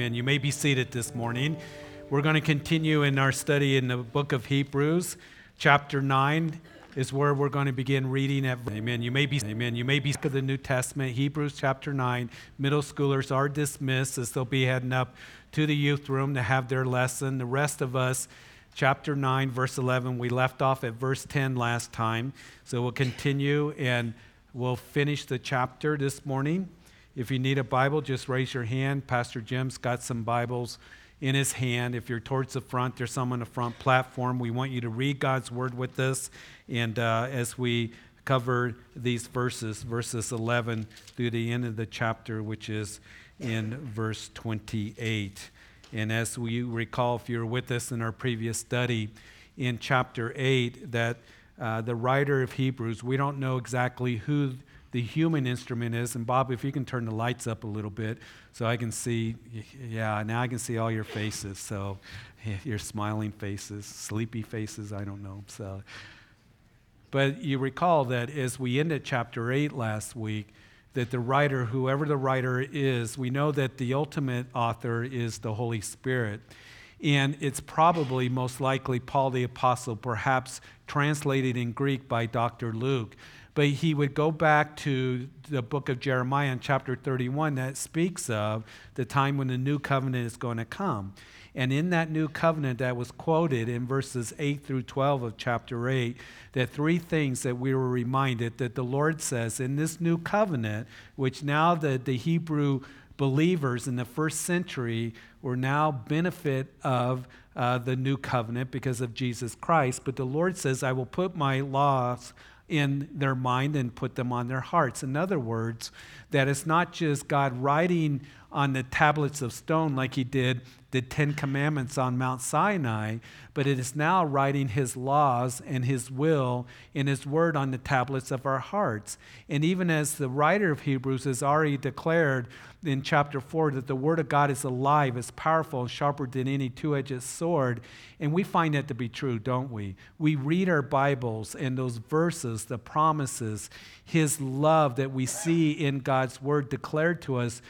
Amen. You may be seated this morning. We're going to continue in our study in the book of Hebrews, chapter 9 is where we're going to begin reading at amen. You may be amen. You may be of the new testament. Hebrews chapter 9 middle schoolers are dismissed as they'll be heading up to the youth room to have their lesson. The rest of us chapter 9 verse 11 we left off at verse 10 last time. So we'll continue and we'll finish the chapter this morning if you need a bible just raise your hand pastor jim's got some bibles in his hand. If you're towards the front, there's some on the front platform. We want you to read God's word with us. And uh, as we cover these verses, verses 11 through the end of the chapter, which is in verse 28. And as we recall, if you're with us in our previous study in chapter 8, that uh, the writer of Hebrews, we don't know exactly who the human instrument is. And Bob, if you can turn the lights up a little bit so I can see, yeah, now I can see all your faces. So your smiling faces, sleepy faces, I don't know. So, but you recall that as we ended chapter 8 last week, that the writer, whoever the writer is, we know that the ultimate author is the Holy Spirit. And it's probably most likely Paul the Apostle, perhaps translated in Greek by Dr. Luke but he would go back to the book of Jeremiah in chapter 31 that speaks of the time when the new covenant is going to come. And in that new covenant that was quoted in verses 8 through 12 of chapter 8, that three things that we were reminded that the Lord says in this new covenant, which now the, the Hebrew believers in the first century were now benefit of uh, the new covenant because of Jesus Christ. But the Lord says, I will put my laws in their mind and put them on their hearts. In other words, that it's not just God writing on the tablets of stone like he did the Ten Commandments on Mount Sinai, but it is now writing his laws and his will and his word on the tablets of our hearts. And even as the writer of Hebrews has already declared in chapter 4 that the word of God is alive, is powerful, and sharper than any two edged sword. And we find that to be true, don't we? We read our Bibles and those verses, the promises, his love that we see in God's word declared to us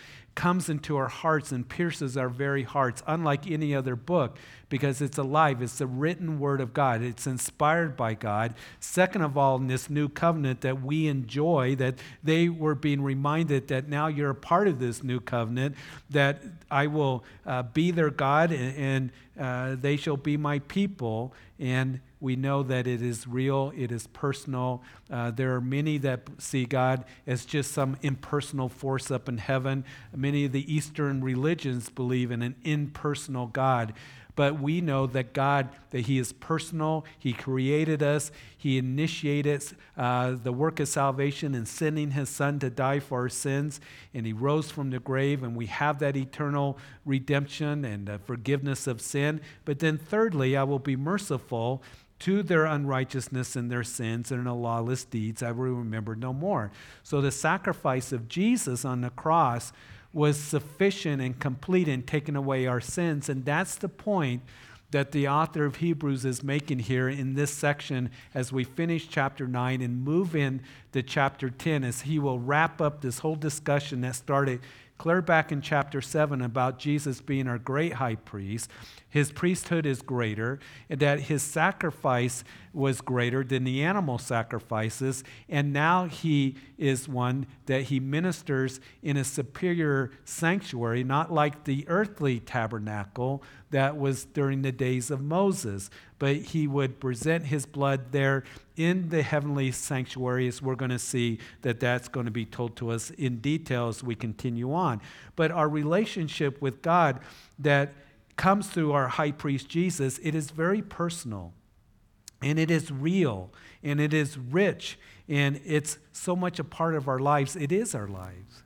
comes into our hearts and pierces our very hearts, unlike any other book, because it's alive. It's the written word of God, it's inspired by God. Second of all, in this new covenant that we enjoy, that they were being reminded that now you're a part of this new covenant, that I will uh, be their God and, and uh, they shall be my people. And we know that it is real, it is personal. Uh, there are many that see God as just some impersonal force up in heaven. Many of the Eastern religions believe in an impersonal God. But we know that God, that He is personal. He created us. He initiated uh, the work of salvation in sending His Son to die for our sins. And He rose from the grave, and we have that eternal redemption and uh, forgiveness of sin. But then, thirdly, I will be merciful to their unrighteousness and their sins and their lawless deeds I will remember no more. So the sacrifice of Jesus on the cross was sufficient and complete in taking away our sins. And that's the point that the author of Hebrews is making here in this section as we finish chapter 9 and move in to chapter 10 as he will wrap up this whole discussion that started clear back in chapter 7 about Jesus being our great high priest. His priesthood is greater, and that his sacrifice was greater than the animal sacrifices. And now he is one that he ministers in a superior sanctuary, not like the earthly tabernacle that was during the days of Moses, but he would present his blood there in the heavenly sanctuary, as we're going to see that that's going to be told to us in detail as we continue on. But our relationship with God that comes through our high priest Jesus, it is very personal and it is real and it is rich and it's so much a part of our lives. It is our lives.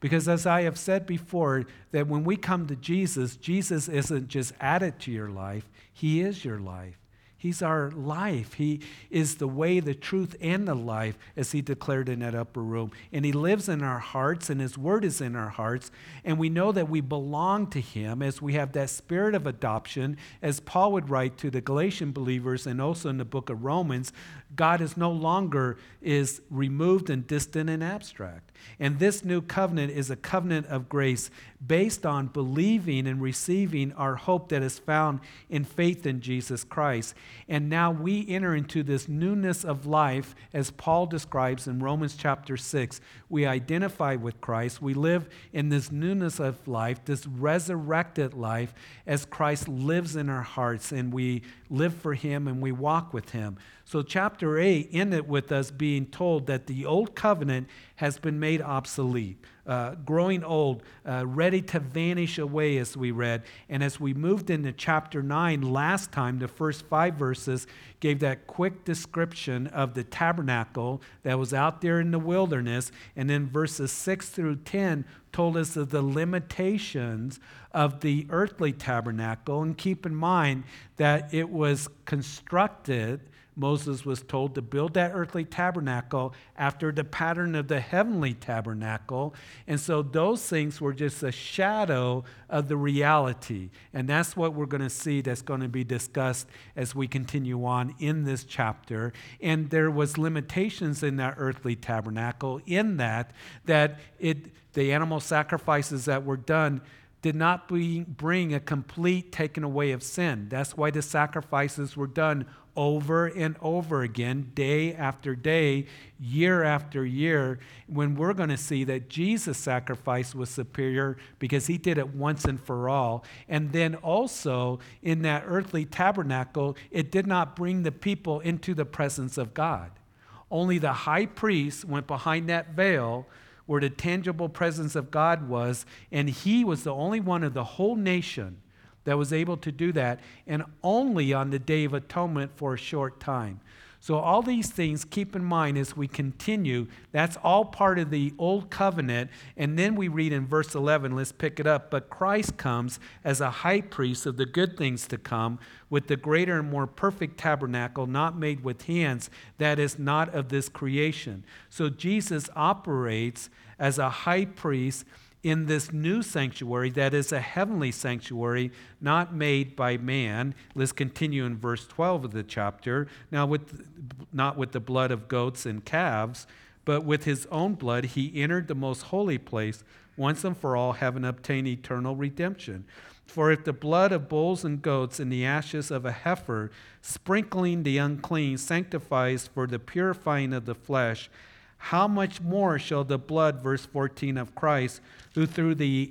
Because as I have said before, that when we come to Jesus, Jesus isn't just added to your life, He is your life. He's our life. He is the way, the truth, and the life, as he declared in that upper room. And he lives in our hearts, and his word is in our hearts. And we know that we belong to him as we have that spirit of adoption, as Paul would write to the Galatian believers and also in the book of Romans God is no longer is removed and distant and abstract. And this new covenant is a covenant of grace based on believing and receiving our hope that is found in faith in Jesus Christ. And now we enter into this newness of life as Paul describes in Romans chapter 6. We identify with Christ. We live in this newness of life, this resurrected life as Christ lives in our hearts and we live for him and we walk with him. So, chapter 8 ended with us being told that the old covenant has been made obsolete, uh, growing old, uh, ready to vanish away, as we read. And as we moved into chapter 9 last time, the first five verses gave that quick description of the tabernacle that was out there in the wilderness. And then verses 6 through 10 told us of the limitations of the earthly tabernacle. And keep in mind that it was constructed Moses was told to build that earthly tabernacle after the pattern of the heavenly tabernacle. And so those things were just a shadow of the reality. And that's what we're going to see that's going to be discussed as we continue on in this chapter. And there was limitations in that earthly tabernacle in that that it the animal sacrifices that were done did not bring a complete taking away of sin. That's why the sacrifices were done over and over again, day after day, year after year, when we're going to see that Jesus' sacrifice was superior because he did it once and for all. And then also in that earthly tabernacle, it did not bring the people into the presence of God. Only the high priest went behind that veil where the tangible presence of God was, and he was the only one of the whole nation that was able to do that, and only on the Day of Atonement for a short time. So, all these things, keep in mind as we continue, that's all part of the old covenant. And then we read in verse 11, let's pick it up. But Christ comes as a high priest of the good things to come, with the greater and more perfect tabernacle, not made with hands, that is not of this creation. So, Jesus operates as a high priest in this new sanctuary that is a heavenly sanctuary not made by man. Let's continue in verse 12 of the chapter. Now with not with the blood of goats and calves but with his own blood he entered the most holy place once and for all having obtained eternal redemption. For if the blood of bulls and goats and the ashes of a heifer sprinkling the unclean sanctifies for the purifying of the flesh how much more shall the blood, verse 14, of Christ, who through the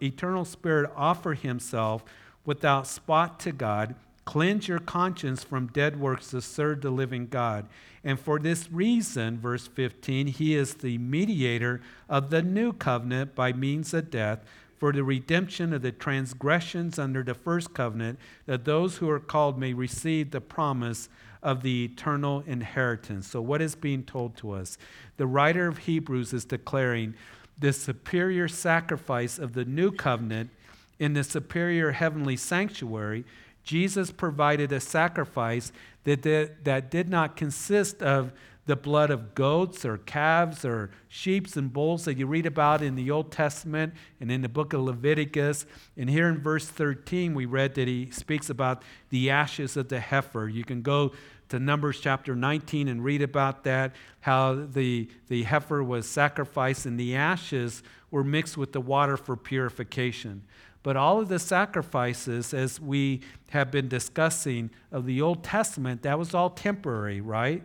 eternal Spirit offer himself without spot to God, cleanse your conscience from dead works to serve the living God? And for this reason, verse 15, he is the mediator of the new covenant by means of death for the redemption of the transgressions under the first covenant, that those who are called may receive the promise of the eternal inheritance. So, what is being told to us? The writer of Hebrews is declaring the superior sacrifice of the new covenant in the superior heavenly sanctuary. Jesus provided a sacrifice that, that, that did not consist of the blood of goats or calves or sheep and bulls that you read about in the Old Testament and in the book of Leviticus. And here in verse 13, we read that he speaks about the ashes of the heifer. You can go to Numbers chapter 19 and read about that, how the, the heifer was sacrificed and the ashes were mixed with the water for purification. But all of the sacrifices, as we have been discussing of the Old Testament, that was all temporary, right?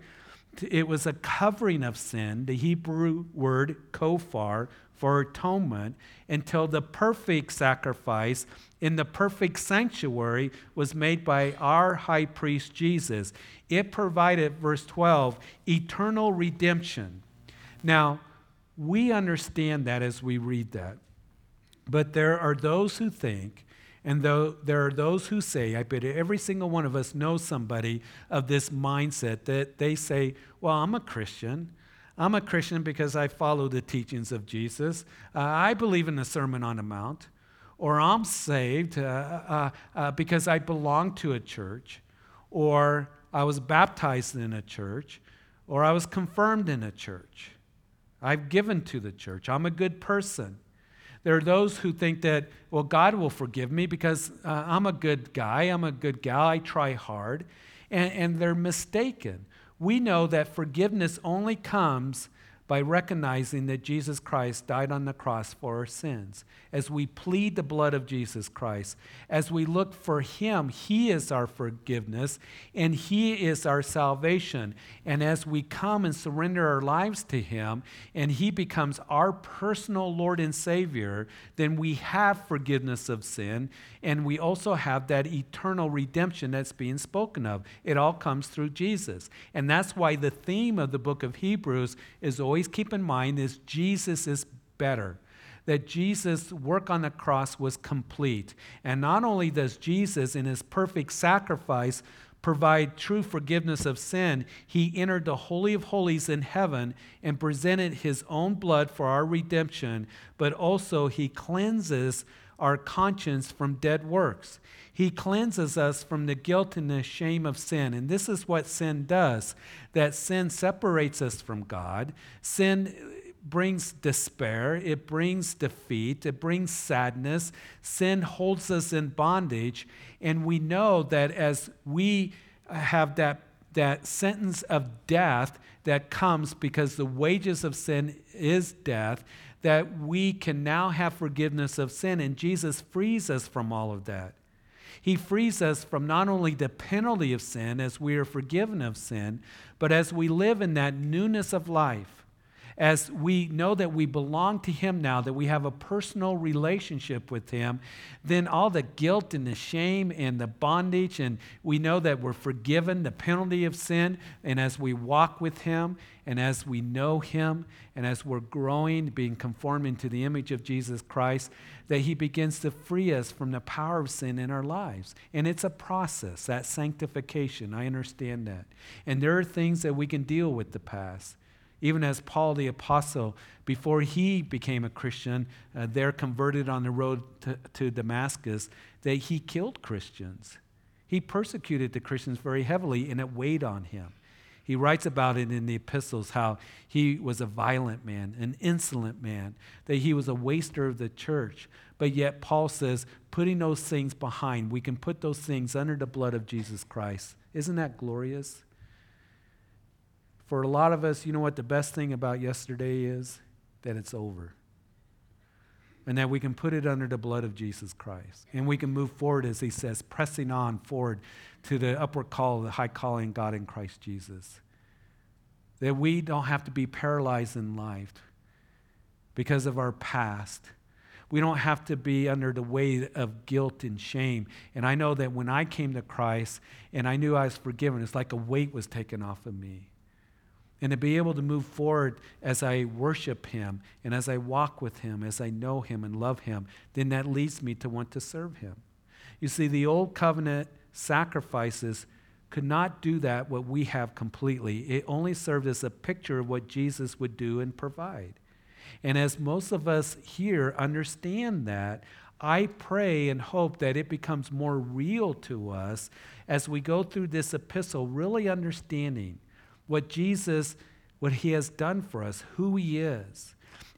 It was a covering of sin, the Hebrew word kofar, for atonement, until the perfect sacrifice in the perfect sanctuary was made by our high priest Jesus. It provided, verse 12, eternal redemption. Now, we understand that as we read that. But there are those who think, and though there are those who say, I bet every single one of us knows somebody of this mindset that they say, Well, I'm a Christian. I'm a Christian because I follow the teachings of Jesus. Uh, I believe in the Sermon on the Mount or I'm saved uh, uh, uh, because I belong to a church, or I was baptized in a church, or I was confirmed in a church. I've given to the church. I'm a good person. There are those who think that, well, God will forgive me because uh, I'm a good guy, I'm a good gal, I try hard. And, and they're mistaken. we know that forgiveness only comes by recognizing that Jesus Christ died on the cross for our sins. As we plead the blood of Jesus Christ, as we look for Him, He is our forgiveness and He is our salvation. And as we come and surrender our lives to Him and He becomes our personal Lord and Savior, then we have forgiveness of sin and we also have that eternal redemption that's being spoken of. It all comes through Jesus. And that's why the theme of the book of Hebrews is always always keep in mind is Jesus is better. That Jesus' work on the cross was complete. And not only does Jesus, in his perfect sacrifice, provide true forgiveness of sin, he entered the Holy of Holies in heaven and presented his own blood for our redemption, but also he cleanses our conscience from dead works. He cleanses us from the guilt and the shame of sin. And this is what sin does that sin separates us from God. Sin brings despair, it brings defeat, it brings sadness. Sin holds us in bondage. And we know that as we have that, that sentence of death that comes because the wages of sin is death, that we can now have forgiveness of sin. And Jesus frees us from all of that. He frees us from not only the penalty of sin as we are forgiven of sin, but as we live in that newness of life as we know that we belong to Him now, that we have a personal relationship with Him, then all the guilt and the shame and the bondage, and we know that we're forgiven the penalty of sin. And as we walk with Him, and as we know Him, and as we're growing, being conformed into the image of Jesus Christ, that He begins to free us from the power of sin in our lives. And it's a process, that sanctification. I understand that. And there are things that we can deal with the past. Even as Paul the Apostle, before he became a Christian, uh, there converted on the road to, to Damascus, that he killed Christians. He persecuted the Christians very heavily, and it weighed on him. He writes about it in the epistles how he was a violent man, an insolent man, that he was a waster of the church. But yet, Paul says, putting those things behind, we can put those things under the blood of Jesus Christ. Isn't that glorious? For a lot of us, you know what the best thing about yesterday is? That it's over. And that we can put it under the blood of Jesus Christ. And we can move forward, as he says, pressing on forward to the upward call the high calling God in Christ Jesus. That we don't have to be paralyzed in life because of our past. We don't have to be under the weight of guilt and shame. And I know that when I came to Christ and I knew I was forgiven, it's like a weight was taken off of me and to be able to move forward as I worship Him and as I walk with Him, as I know Him and love Him, then that leads me to want to serve Him. You see, the old covenant sacrifices could not do that what we have completely. It only served as a picture of what Jesus would do and provide. And as most of us here understand that, I pray and hope that it becomes more real to us as we go through this epistle, really understanding what Jesus, what he has done for us, who he is.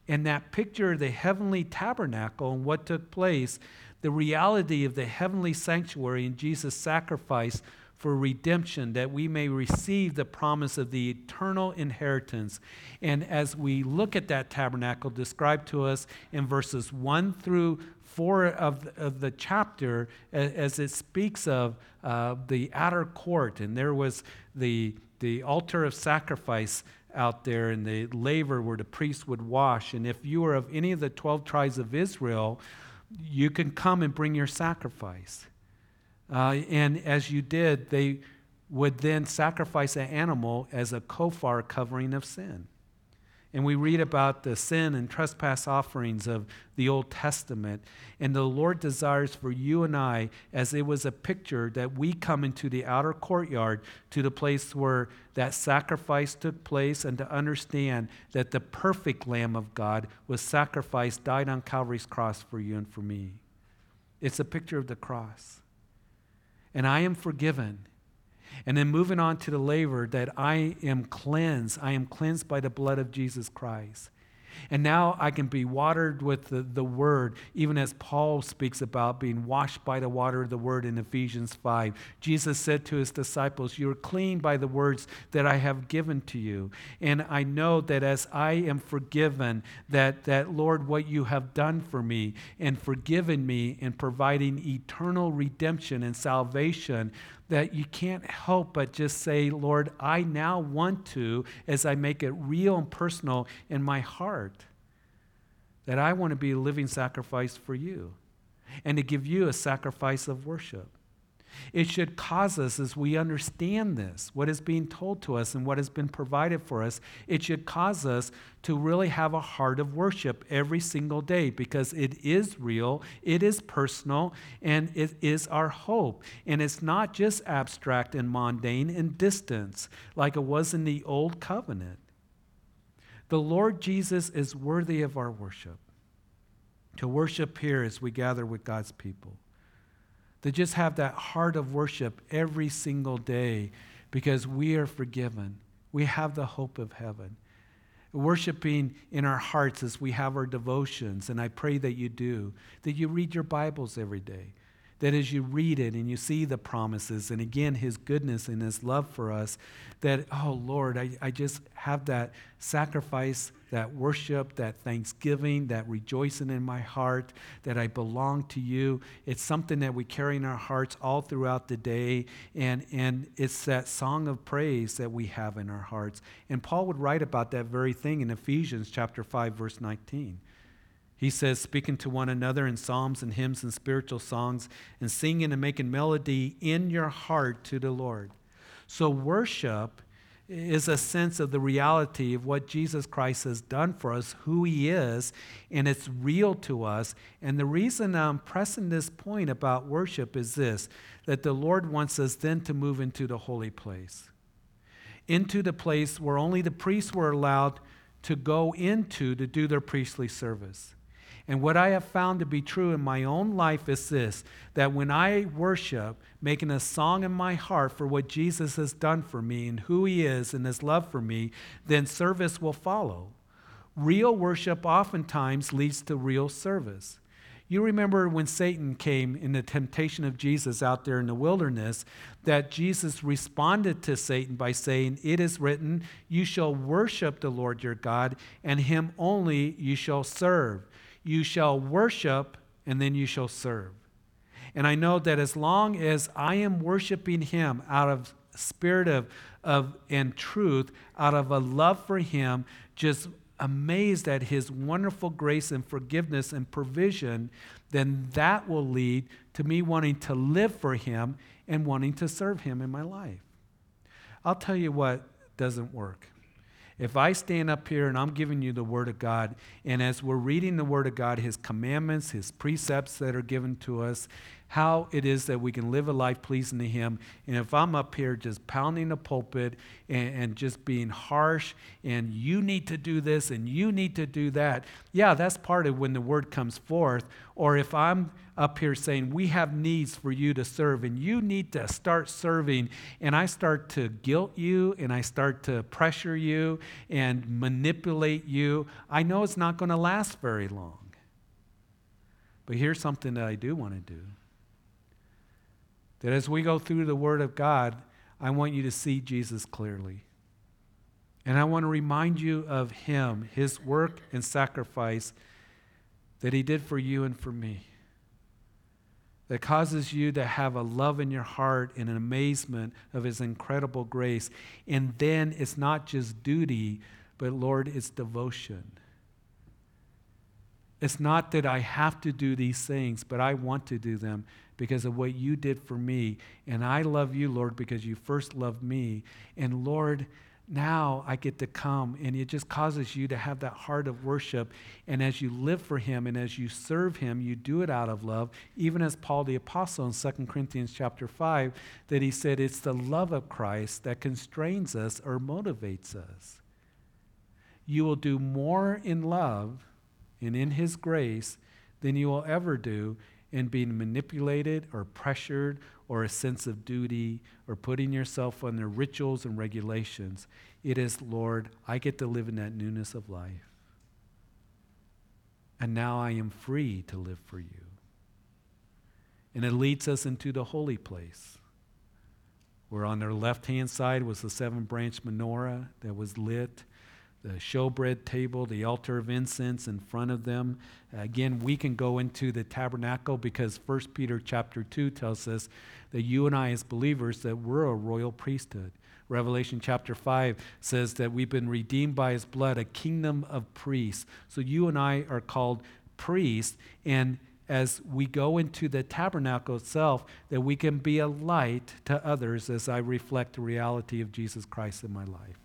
And that picture of the heavenly tabernacle and what took place, the reality of the heavenly sanctuary and Jesus' sacrifice for redemption, that we may receive the promise of the eternal inheritance. And as we look at that tabernacle described to us in verses 1 through 4 of, of the chapter, as it speaks of uh, the outer court, and there was the the altar of sacrifice out there and the laver where the priest would wash. And if you were of any of the 12 tribes of Israel, you can come and bring your sacrifice. Uh, and as you did, they would then sacrifice an animal as a kofar covering of sin. And we read about the sin and trespass offerings of the Old Testament. And the Lord desires for you and I, as it was a picture, that we come into the outer courtyard to the place where that sacrifice took place and to understand that the perfect Lamb of God was sacrificed, died on Calvary's cross for you and for me. It's a picture of the cross. And I am forgiven and then moving on to the laver that I am cleansed. I am cleansed by the blood of Jesus Christ. And now I can be watered with the, the word, even as Paul speaks about being washed by the water of the word in Ephesians 5. Jesus said to his disciples, You're clean by the words that I have given to you. And I know that as I am forgiven, that, that Lord, what you have done for me and forgiven me and providing eternal redemption and salvation, that you can't help but just say, Lord, I now want to, as I make it real and personal in my heart, that I want to be a living sacrifice for you and to give you a sacrifice of worship. It should cause us, as we understand this, what is being told to us and what has been provided for us, it should cause us to really have a heart of worship every single day because it is real, it is personal, and it is our hope. And it's not just abstract and mundane and distant like it was in the old covenant. The Lord Jesus is worthy of our worship. To worship here as we gather with God's people to just have that heart of worship every single day because we are forgiven. We have the hope of heaven. Worshiping in our hearts as we have our devotions, and I pray that you do, that you read your Bibles every day, that as you read it and you see the promises and again his goodness and his love for us, that, oh Lord, I, I just have that sacrifice, that worship, that thanksgiving, that rejoicing in my heart, that I belong to you. It's something that we carry in our hearts all throughout the day, and, and it's that song of praise that we have in our hearts. And Paul would write about that very thing in Ephesians chapter 5, verse 19. He says, speaking to one another in psalms and hymns and spiritual songs, and singing and making melody in your heart to the Lord. So, worship is a sense of the reality of what Jesus Christ has done for us, who he is, and it's real to us. And the reason I'm pressing this point about worship is this that the Lord wants us then to move into the holy place, into the place where only the priests were allowed to go into to do their priestly service. And what I have found to be true in my own life is this that when I worship, making a song in my heart for what Jesus has done for me and who he is and his love for me, then service will follow. Real worship oftentimes leads to real service. You remember when Satan came in the temptation of Jesus out there in the wilderness, that Jesus responded to Satan by saying, It is written, You shall worship the Lord your God, and him only you shall serve. You shall worship, and then you shall serve. And I know that as long as I am worshiping Him out of spirit of, of and truth, out of a love for Him, just amazed at His wonderful grace and forgiveness and provision, then that will lead to me wanting to live for Him and wanting to serve Him in my life. I'll tell you what doesn't work. If I stand up here and I'm giving you the Word of God, and as we're reading the Word of God, His commandments, His precepts that are given to us, how it is that we can live a life pleasing to Him. And if I'm up here just pounding the pulpit and, and, just being harsh and you need to do this and you need to do that, yeah, that's part of when the word comes forth. Or if I'm up here saying, we have needs for you to serve and you need to start serving, and I start to guilt you and I start to pressure you and manipulate you, I know it's not going to last very long. But here's something that I do want to do that as we go through the Word of God, I want you to see Jesus clearly. And I want to remind you of Him, His work and sacrifice that He did for you and for me. That causes you to have a love in your heart and an amazement of His incredible grace. And then it's not just duty, but Lord, it's devotion. It's not that I have to do these things, but I want to do them because of what you did for me. And I love you, Lord, because you first loved me. And Lord, now I get to come, and it just causes you to have that heart of worship. And as you live for Him and as you serve Him, you do it out of love. Even as Paul the Apostle in 2 Corinthians chapter 5, that he said, It's the love of Christ that constrains us or motivates us. You will do more in love and in His grace than you will ever do in being manipulated or pressured or a sense of duty or putting yourself under rituals and regulations. It is, Lord, I get to live in that newness of life. and now I am free to live for you. And it leads us into the holy place, where on their left hand side was the seven branch menorah that was lit, the showbread table, the altar of incense in front of them. Again, we can go into the tabernacle because 1 Peter chapter 2 tells us that you and I, as believers, that we're a royal priesthood. Revelation chapter 5 says that we've been redeemed by his blood, a kingdom of priests. So you and I are called priests, and as we go into the tabernacle itself, that we can be a light to others as I reflect the reality of Jesus Christ in my life.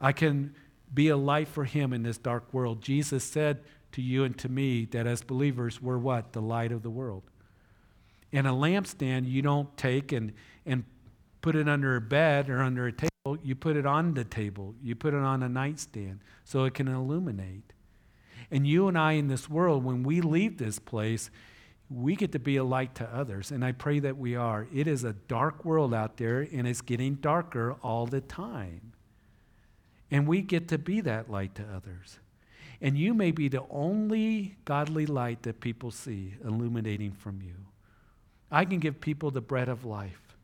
I can be a light for him in this dark world. Jesus said to you and to me that as believers, we're what? The light of the world. And a lampstand, you don't take and, and put it under a bed or under a table. You put it on the table, you put it on a nightstand so it can illuminate. And you and I in this world, when we leave this place, we get to be a light to others. And I pray that we are. It is a dark world out there, and it's getting darker all the time. And we get to be that light to others. And you may be the only godly light that people see illuminating from you. I can give people the bread of life.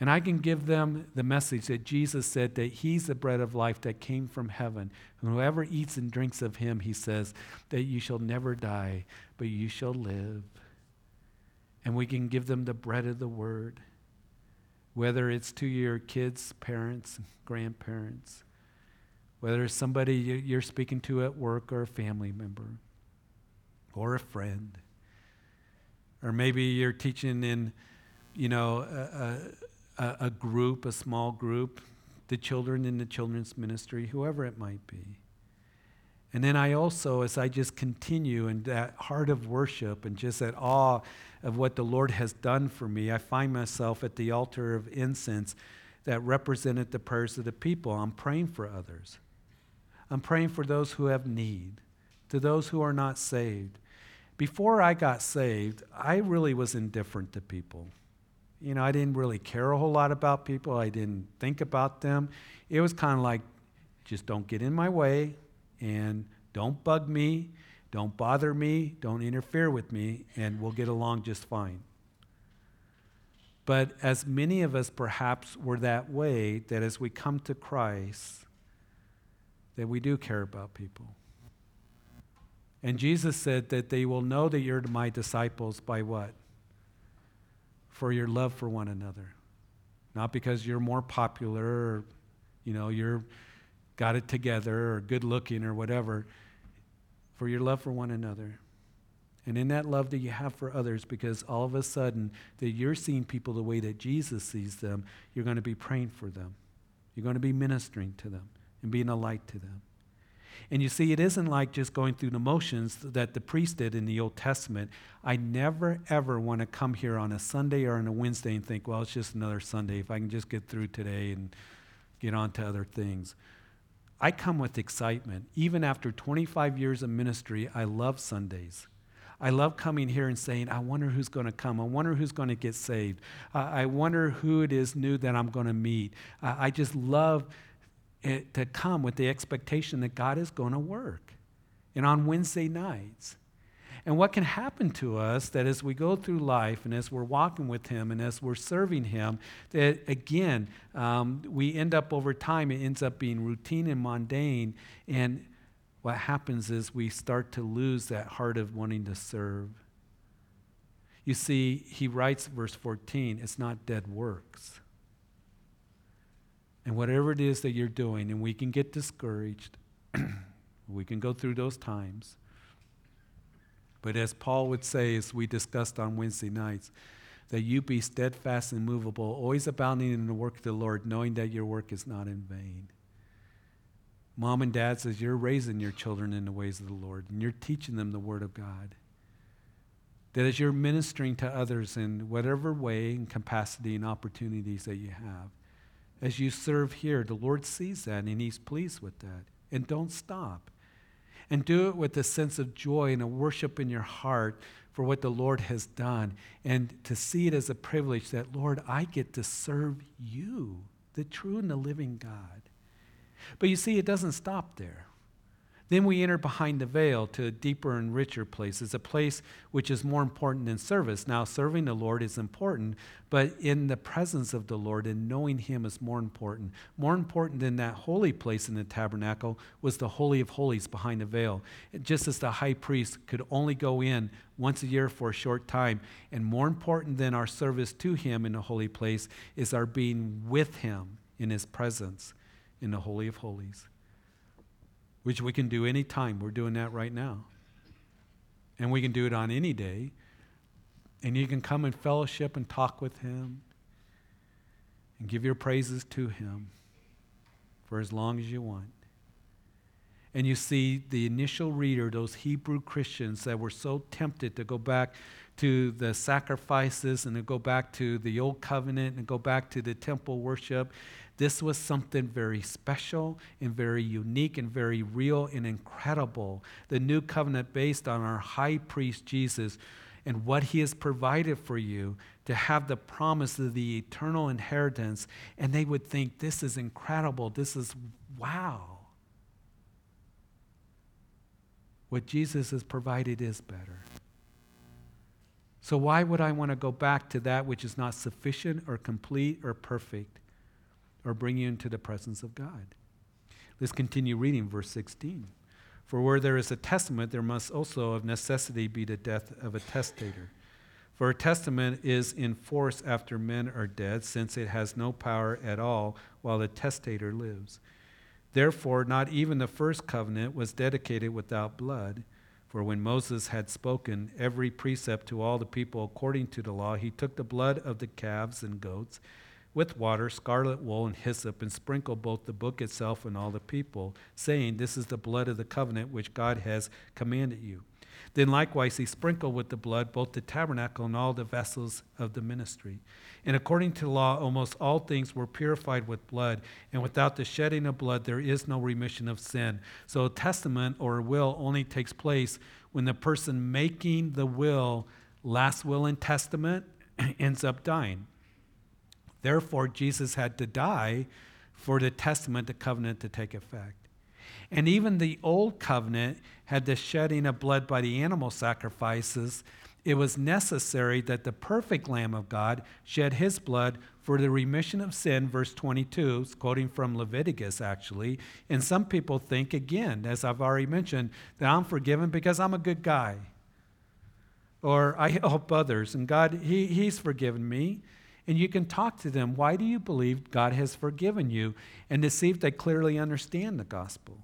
And I can give them the message that Jesus said that He's the bread of life that came from heaven. And whoever eats and drinks of Him, He says, that you shall never die, but you shall live. And we can give them the bread of the Word whether it's to your kids, parents, grandparents, whether it's somebody you're speaking to at work or a family member or a friend, or maybe you're teaching in, you know, a, a, a group, a small group, the children in the children's ministry, whoever it might be. And then I also, as I just continue in that heart of worship and just that awe of what the Lord has done for me, I find myself at the altar of incense that represented the prayers of the people. I'm praying for others. I'm praying for those who have need, to those who are not saved. Before I got saved, I really was indifferent to people. You know, I didn't really care a whole lot about people. I didn't think about them. It was kind of like, just don't get in my way and don't bug me, don't bother me, don't interfere with me, and we'll get along just fine. But as many of us perhaps were that way, that as we come to Christ, that we do care about people. And Jesus said that they will know that you're my disciples by what? For your love for one another. Not because you're more popular or, you know, you're got it together or good looking or whatever, for your love for one another. And in that love that you have for others, because all of a sudden that you're seeing people the way that Jesus sees them, you're going to be praying for them. You're going to be ministering to them and being a light to them. And you see, it isn't like just going through the motions that the priest did in the Old Testament. I never, ever want to come here on a Sunday or on a Wednesday and think, well, it's just another Sunday. If I can just get through today and get on to other things. I come with excitement. Even after 25 years of ministry, I love Sundays. I love coming here and saying, I wonder who's going to come. I wonder who's going to get saved. I wonder who it is new that I'm going to meet. I just love to come with the expectation that God is going to work. And on Wednesday nights, and what can happen to us that as we go through life and as we're walking with Him and as we're serving Him, that again, um, we end up over time, it ends up being routine and mundane. And what happens is we start to lose that heart of wanting to serve. You see, he writes, verse 14, it's not dead works. And whatever it is that you're doing, and we can get discouraged, we can go through those times. But as Paul would say, as we discussed on Wednesday nights, that you be steadfast and movable, always abounding in the work of the Lord, knowing that your work is not in vain. Mom and dad says you're raising your children in the ways of the Lord and you're teaching them the Word of God. That as you're ministering to others in whatever way and capacity and opportunities that you have, as you serve here, the Lord sees that and He's pleased with that. And don't stop and do it with a sense of joy and a worship in your heart for what the Lord has done, and to see it as a privilege that, Lord, I get to serve you, the true and the living God. But you see, it doesn't stop there. Then we enter behind the veil to a deeper and richer place. It's a place which is more important than service. Now, serving the Lord is important, but in the presence of the Lord and knowing Him is more important. More important than that holy place in the tabernacle was the Holy of Holies behind the veil. Just as the high priest could only go in once a year for a short time. And more important than our service to Him in the holy place is our being with Him in His presence in the Holy of Holies which we can do anytime. We're doing that right now. And we can do it on any day. And you can come and fellowship and talk with Him and give your praises to Him for as long as you want. And you see the initial reader, those Hebrew Christians that were so tempted to go back to the sacrifices and to go back to the old covenant and go back to the temple worship. This was something very special and very unique and very real and incredible. The new covenant based on our high priest Jesus and what he has provided for you to have the promise of the eternal inheritance. And they would think, this is incredible. This is wow. What Jesus has provided is better. So, why would I want to go back to that which is not sufficient or complete or perfect? Or bring you into the presence of God. Let's continue reading verse 16. For where there is a testament, there must also of necessity be the death of a testator. For a testament is in force after men are dead, since it has no power at all while the testator lives. Therefore, not even the first covenant was dedicated without blood. For when Moses had spoken every precept to all the people according to the law, he took the blood of the calves and goats with water, scarlet wool, and hyssop, and sprinkle both the book itself and all the people, saying, This is the blood of the covenant which God has commanded you. Then likewise he sprinkled with the blood both the tabernacle and all the vessels of the ministry. And according to law, almost all things were purified with blood, and without the shedding of blood, there is no remission of sin. So a testament or a will only takes place when the person making the will, last will and testament, ends up dying. Therefore, Jesus had to die for the testament, the covenant to take effect. And even the old covenant had the shedding of blood by the animal sacrifices. It was necessary that the perfect Lamb of God shed his blood for the remission of sin, verse 22, it's quoting from Leviticus actually. And some people think, again, as I've already mentioned, that I'm forgiven because I'm a good guy. Or I help others, and God, he, He's forgiven me and you can talk to them. Why do you believe God has forgiven you? And to see if they clearly understand the gospel.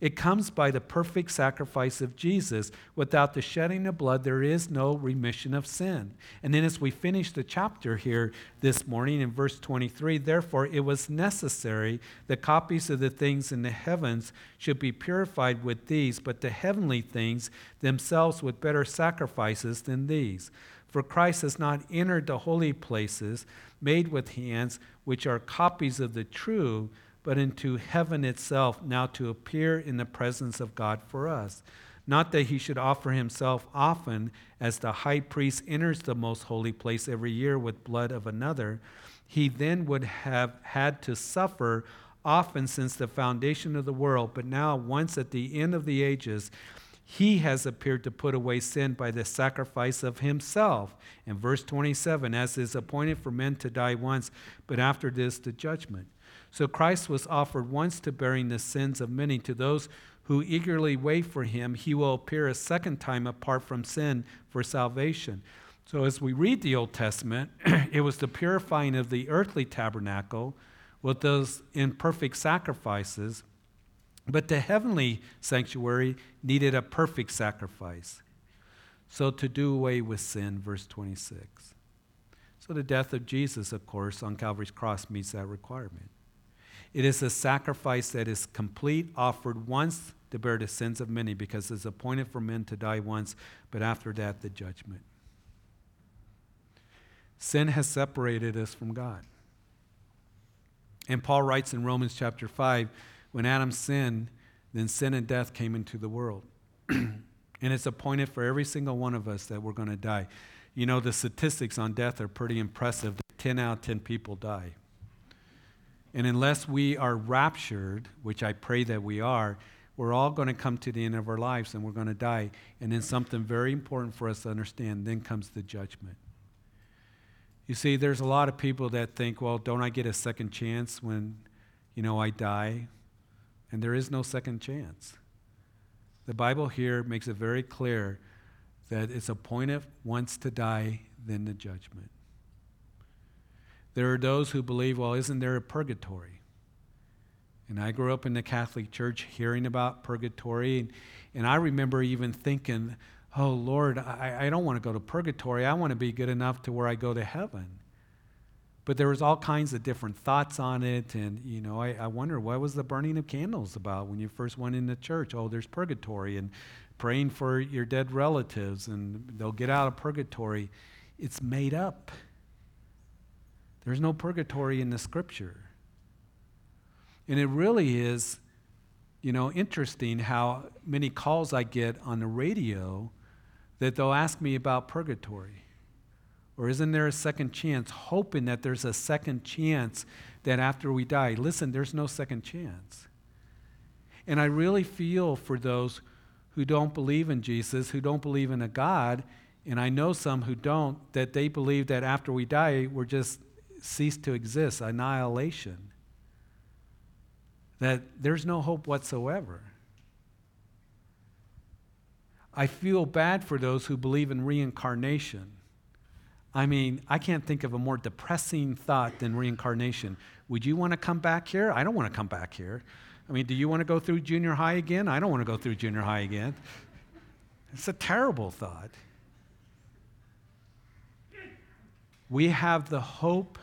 It comes by the perfect sacrifice of Jesus. Without the shedding of blood, there is no remission of sin. And then, as we finish the chapter here this morning in verse 23, therefore it was necessary that copies of the things in the heavens should be purified with these, but the heavenly things themselves with better sacrifices than these. For Christ has not entered the holy places made with hands, which are copies of the true, but into heaven itself, now to appear in the presence of God for us. Not that he should offer himself often, as the high priest enters the most holy place every year with blood of another. He then would have had to suffer often since the foundation of the world, but now, once at the end of the ages, he has appeared to put away sin by the sacrifice of himself. In verse 27, as is appointed for men to die once, but after this, the judgment. So Christ was offered once to bearing the sins of many. To those who eagerly wait for him, he will appear a second time apart from sin for salvation. So as we read the Old Testament, it was the purifying of the earthly tabernacle with those imperfect sacrifices but the heavenly sanctuary needed a perfect sacrifice. So to do away with sin, verse 26. So the death of Jesus, of course, on Calvary's cross meets that requirement. It is a sacrifice that is complete, offered once to bear the sins of many, because it's appointed for men to die once, but after that, the judgment. Sin has separated us from God. And Paul writes in Romans chapter 5 when Adam sinned, then sin and death came into the world. and it's appointed for every single one of us that we're going to die. You know, the statistics on death are pretty impressive. 10 out of 10 people die. And unless we are raptured, which I pray that we are, we're all going to come to the end of our lives and we're going to die. And then something very important for us to understand then comes the judgment. You see, there's a lot of people that think, well, don't I get a second chance when, you know, I die? And there is no second chance. The Bible here makes it very clear that it's appointed once to die, then the judgment. There are those who believe, well, isn't there a purgatory? And I grew up in the Catholic Church hearing about purgatory, and, and I remember even thinking, oh, Lord, I, I don't want to go to purgatory. I want to be good enough to where I go to heaven. But there was all kinds of different thoughts on it, and you know, I, I wonder what was the burning of candles about when you first went into church? Oh, there's purgatory, and praying for your dead relatives, and they'll get out of purgatory. It's made up. There's no purgatory in the scripture. And it really is, you know, interesting how many calls I get on the radio that they'll ask me about purgatory. Or isn't there a second chance? Hoping that there's a second chance that after we die, listen, there's no second chance. And I really feel for those who don't believe in Jesus, who don't believe in a God, and I know some who don't, that they believe that after we die, we're just cease to exist, annihilation. That there's no hope whatsoever. I feel bad for those who believe in reincarnation. I mean, I can't think of a more depressing thought than reincarnation. Would you want to come back here? I don't want to come back here. I mean, do you want to go through junior high again? I don't want to go through junior high again. It's a terrible thought. We have the hope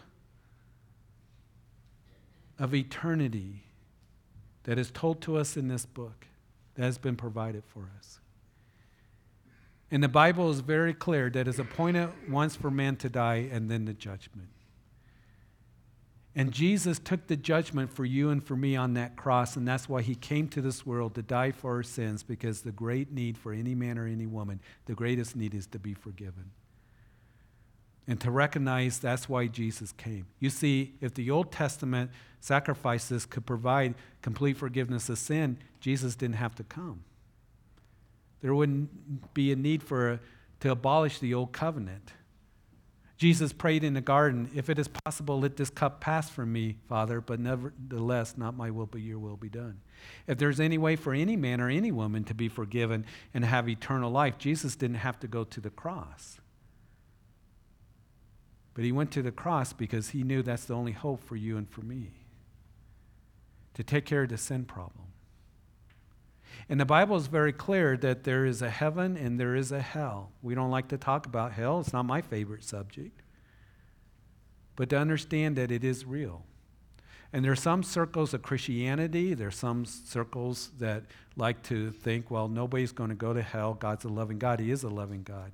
of eternity that is told to us in this book that has been provided for us. And the Bible is very clear that it's appointed once for man to die and then the judgment. And Jesus took the judgment for you and for me on that cross, and that's why he came to this world to die for our sins, because the great need for any man or any woman, the greatest need is to be forgiven. And to recognize that's why Jesus came. You see, if the Old Testament sacrifices could provide complete forgiveness of sin, Jesus didn't have to come. There wouldn't be a need for uh, to abolish the old covenant. Jesus prayed in the garden, If it is possible, let this cup pass from me, Father, but nevertheless, not my will, but your will be done. If there's any way for any man or any woman to be forgiven and have eternal life, Jesus didn't have to go to the cross. But he went to the cross because he knew that's the only hope for you and for me to take care of the sin problem. And the Bible is very clear that there is a heaven and there is a hell. We don't like to talk about hell, it's not my favorite subject. But to understand that it is real. And there are some circles of Christianity, there are some circles that like to think, well, nobody's going to go to hell. God's a loving God. He is a loving God.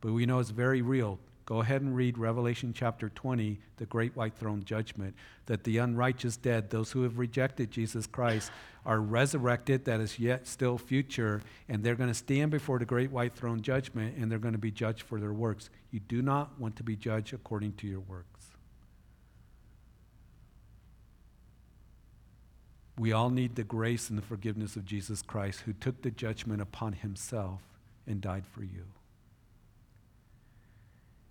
But we know it's very real. Go ahead and read Revelation chapter 20, the great white throne judgment, that the unrighteous dead, those who have rejected Jesus Christ, are resurrected, that is yet still future, and they're going to stand before the great white throne judgment and they're going to be judged for their works. You do not want to be judged according to your works. We all need the grace and the forgiveness of Jesus Christ, who took the judgment upon himself and died for you.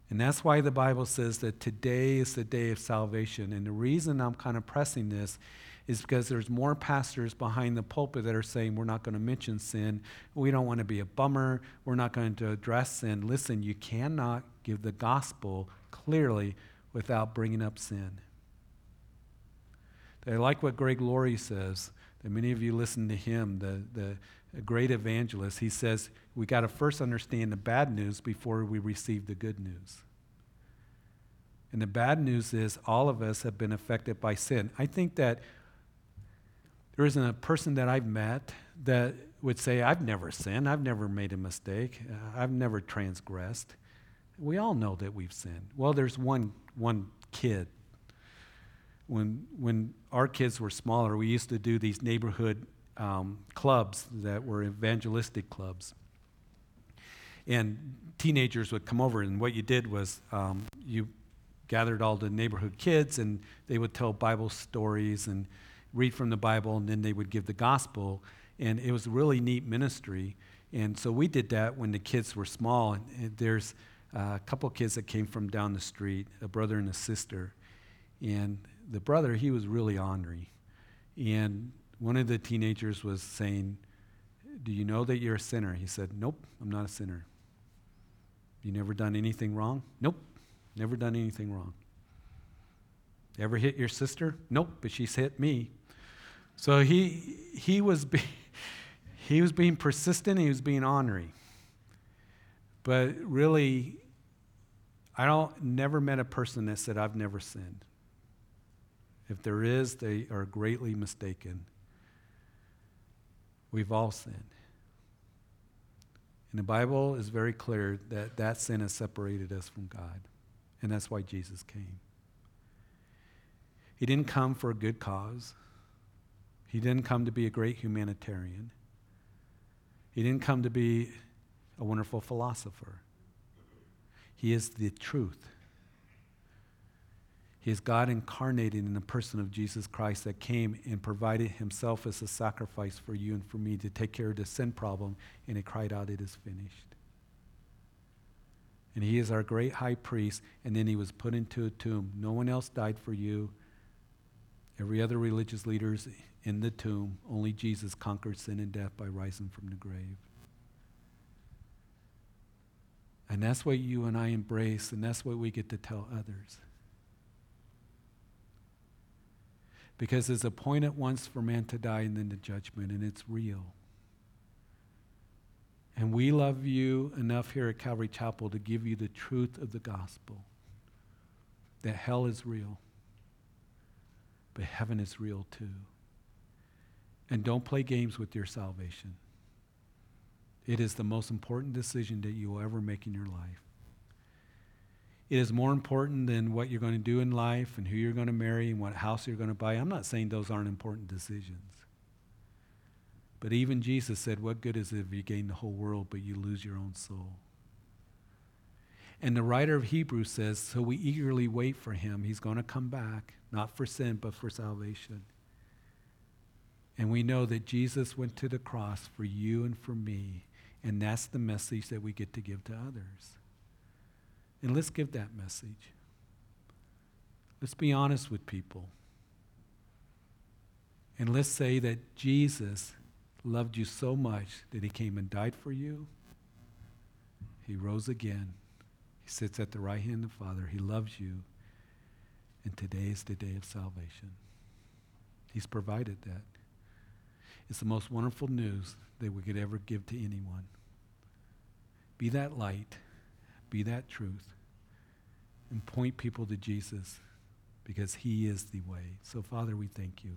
And that's why the Bible says that today is the day of salvation. And the reason I'm kind of pressing this is because there's more pastors behind the pulpit that are saying we're not going to mention sin. We don't want to be a bummer. We're not going to address sin. Listen, you cannot give the gospel clearly without bringing up sin. I like what Greg Laurie says, that many of you listen to him, the, the great evangelist. He says, we got to first understand the bad news before we receive the good news. And the bad news is all of us have been affected by sin. I think that there isn't a person that I've met that would say, I've never sinned, I've never made a mistake, uh, I've never transgressed. We all know that we've sinned. Well, there's one, one kid. When, when our kids were smaller, we used to do these neighborhood um, clubs that were evangelistic clubs and teenagers would come over, and what you did was um, you gathered all the neighborhood kids, and they would tell Bible stories, and read from the Bible, and then they would give the gospel. And it was a really neat ministry. And so we did that when the kids were small. And there's a couple kids that came from down the street, a brother and a sister. And the brother, he was really ornery. And one of the teenagers was saying, Do you know that you're a sinner? He said, Nope, I'm not a sinner. You never done anything wrong? Nope, never done anything wrong. Ever hit your sister? Nope, but she's hit me. So he, he, was, be, he was being persistent, he was being ornery. But really, I don't never met a person that said, I've never sinned. If there is, they are greatly mistaken. We've all sinned. And the Bible is very clear that that sin has separated us from God. And that's why Jesus came. He didn't come for a good cause. He didn't come to be a great humanitarian. He didn't come to be a wonderful philosopher. He is the truth. He is God incarnated in the person of Jesus Christ that came and provided himself as a sacrifice for you and for me to take care of the sin problem, and he cried out, It is finished. And he is our great high priest, and then he was put into a tomb. No one else died for you. Every other religious leader is in the tomb. Only Jesus conquered sin and death by rising from the grave. And that's what you and I embrace, and that's what we get to tell others. Because there's appointed once for man to die and then the judgment, and it's real. And we love you enough here at Calvary Chapel to give you the truth of the gospel that hell is real, but heaven is real too. And don't play games with your salvation. It is the most important decision that you will ever make in your life. It is more important than what you're going to do in life and who you're going to marry and what house you're going to buy. I'm not saying those aren't important decisions. But even Jesus said, What good is it if you gain the whole world but you lose your own soul? And the writer of Hebrews says, So we eagerly wait for him. He's going to come back, not for sin, but for salvation. And we know that Jesus went to the cross for you and for me. And that's the message that we get to give to others. And let's give that message. Let's be honest with people. And let's say that Jesus loved you so much that he came and died for you. He rose again. He sits at the right hand of the Father. He loves you. And today is the day of salvation. He's provided that. It's the most wonderful news that we could ever give to anyone. Be that light be that truth, and point people to Jesus because he is the way. So, Father, we thank you.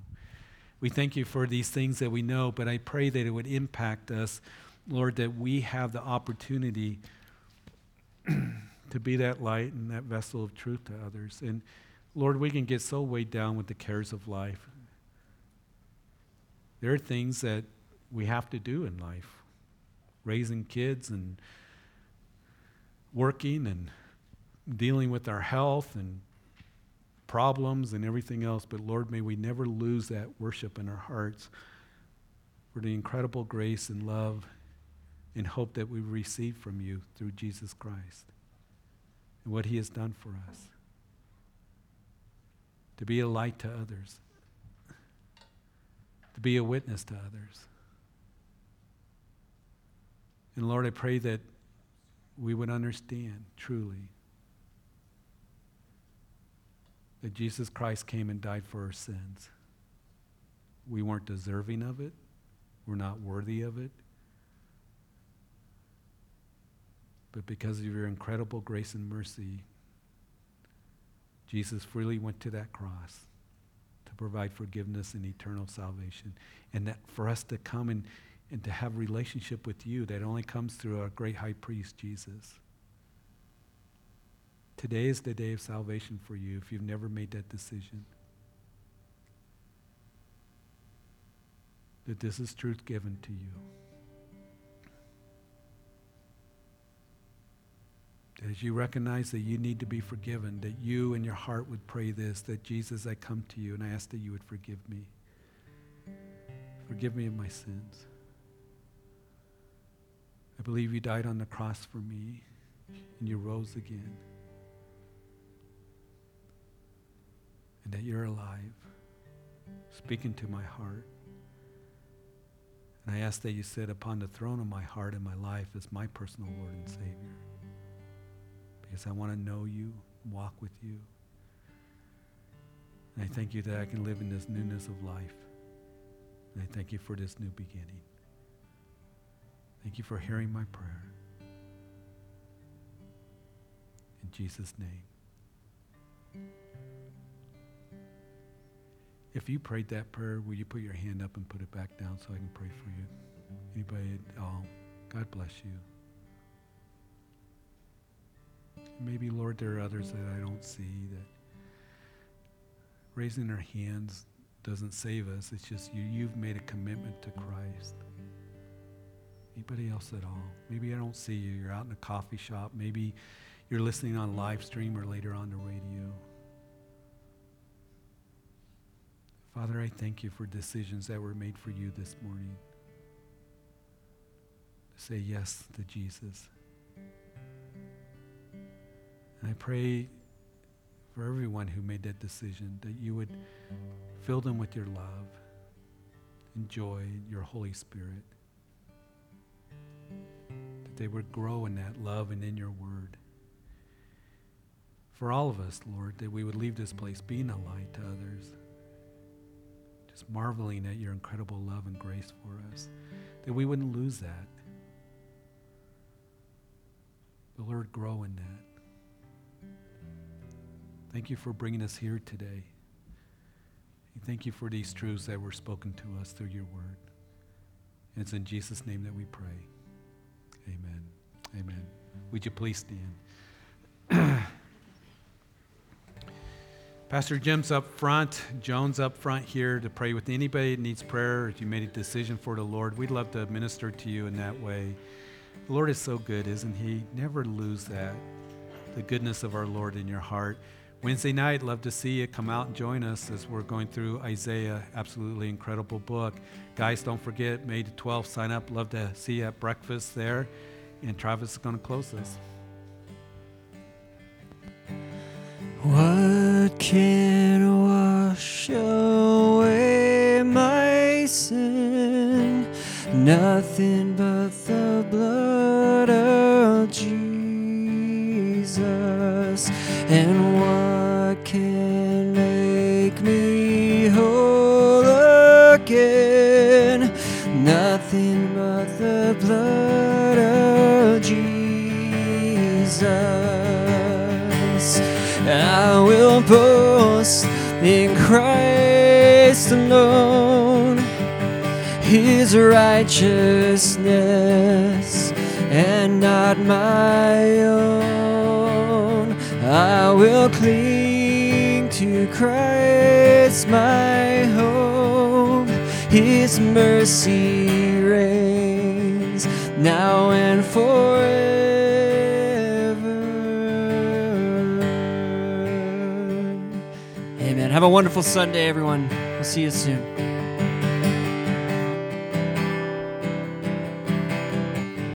We thank you for these things that we know, but I pray that it would impact us, Lord, that we have the opportunity to be that light and that vessel of truth to others. And Lord, we can get so weighed down with the cares of life. There are things that we have to do in life raising kids and working and dealing with our health and problems and everything else. But Lord, may we never lose that worship in our hearts for the incredible grace and love and hope that we receive from you through Jesus Christ and what he has done for us. To be a light to others, to be a witness to others. And Lord, I pray that we would understand truly that Jesus Christ came and died for our sins. We weren't deserving of it, we're not worthy of it. But because of your incredible grace and mercy, Jesus freely went to that cross to provide forgiveness and eternal salvation. And that for us to come and and to have relationship with you that only comes through our great high priest, Jesus. Today is the day of salvation for you if you've never made that decision. That this is truth given to you. As you recognize that you need to be forgiven, that you in your heart would pray this that Jesus, I come to you and I ask that you would forgive me. Forgive me of my sins. I believe you died on the cross for me and you rose again. And that you're alive, speaking to my heart. And I ask that you sit upon the throne of my heart and my life as my personal Lord and Savior. Because I want to know you, walk with you. And I thank you that I can live in this newness of life. And I thank you for this new beginning. Thank you for hearing my prayer. In Jesus' name. If you prayed that prayer, will you put your hand up and put it back down so I can pray for you? Anybody at all? God bless you. Maybe, Lord, there are others that I don't see that raising their hands doesn't save us. It's just you, you've made a commitment to Christ. Anybody else at all? Maybe I don't see you. You're out in a coffee shop. Maybe you're listening on live stream or later on the radio. Father, I thank you for decisions that were made for you this morning. Say yes to Jesus. And I pray for everyone who made that decision that you would fill them with your love and joy, your Holy Spirit. That they would grow in that love and in your word. For all of us, Lord, that we would leave this place being a light to others just marveling at your incredible love and grace for us, that we wouldn't lose that. But Lord, grow in that. Thank you for bringing us here today. thank you for these truths that were spoken to us through your word. And it's in Jesus' name that we pray. Amen. Amen. Would you please stand? Pastor Jim's up front, Joan's up front here to pray with anybody that needs prayer. If you made a decision for the Lord, we'd love to minister to you in that way. The Lord is so good, isn't He? Never lose that, the goodness of our Lord in your heart. Wednesday night, love to see you. Come out and join us as we're going through Isaiah. Absolutely incredible book. Guys, don't forget, May the 12th, sign up. Love to see you at breakfast there. And Travis is going to close us. What can wash away my sin? Nothing but the blood of Nothing but the blood of Jesus. I will boast in Christ alone, His righteousness and not my own. I will cling to Christ, my hope. His mercy now and forever. Amen. Have a wonderful Sunday, everyone. We'll see you soon.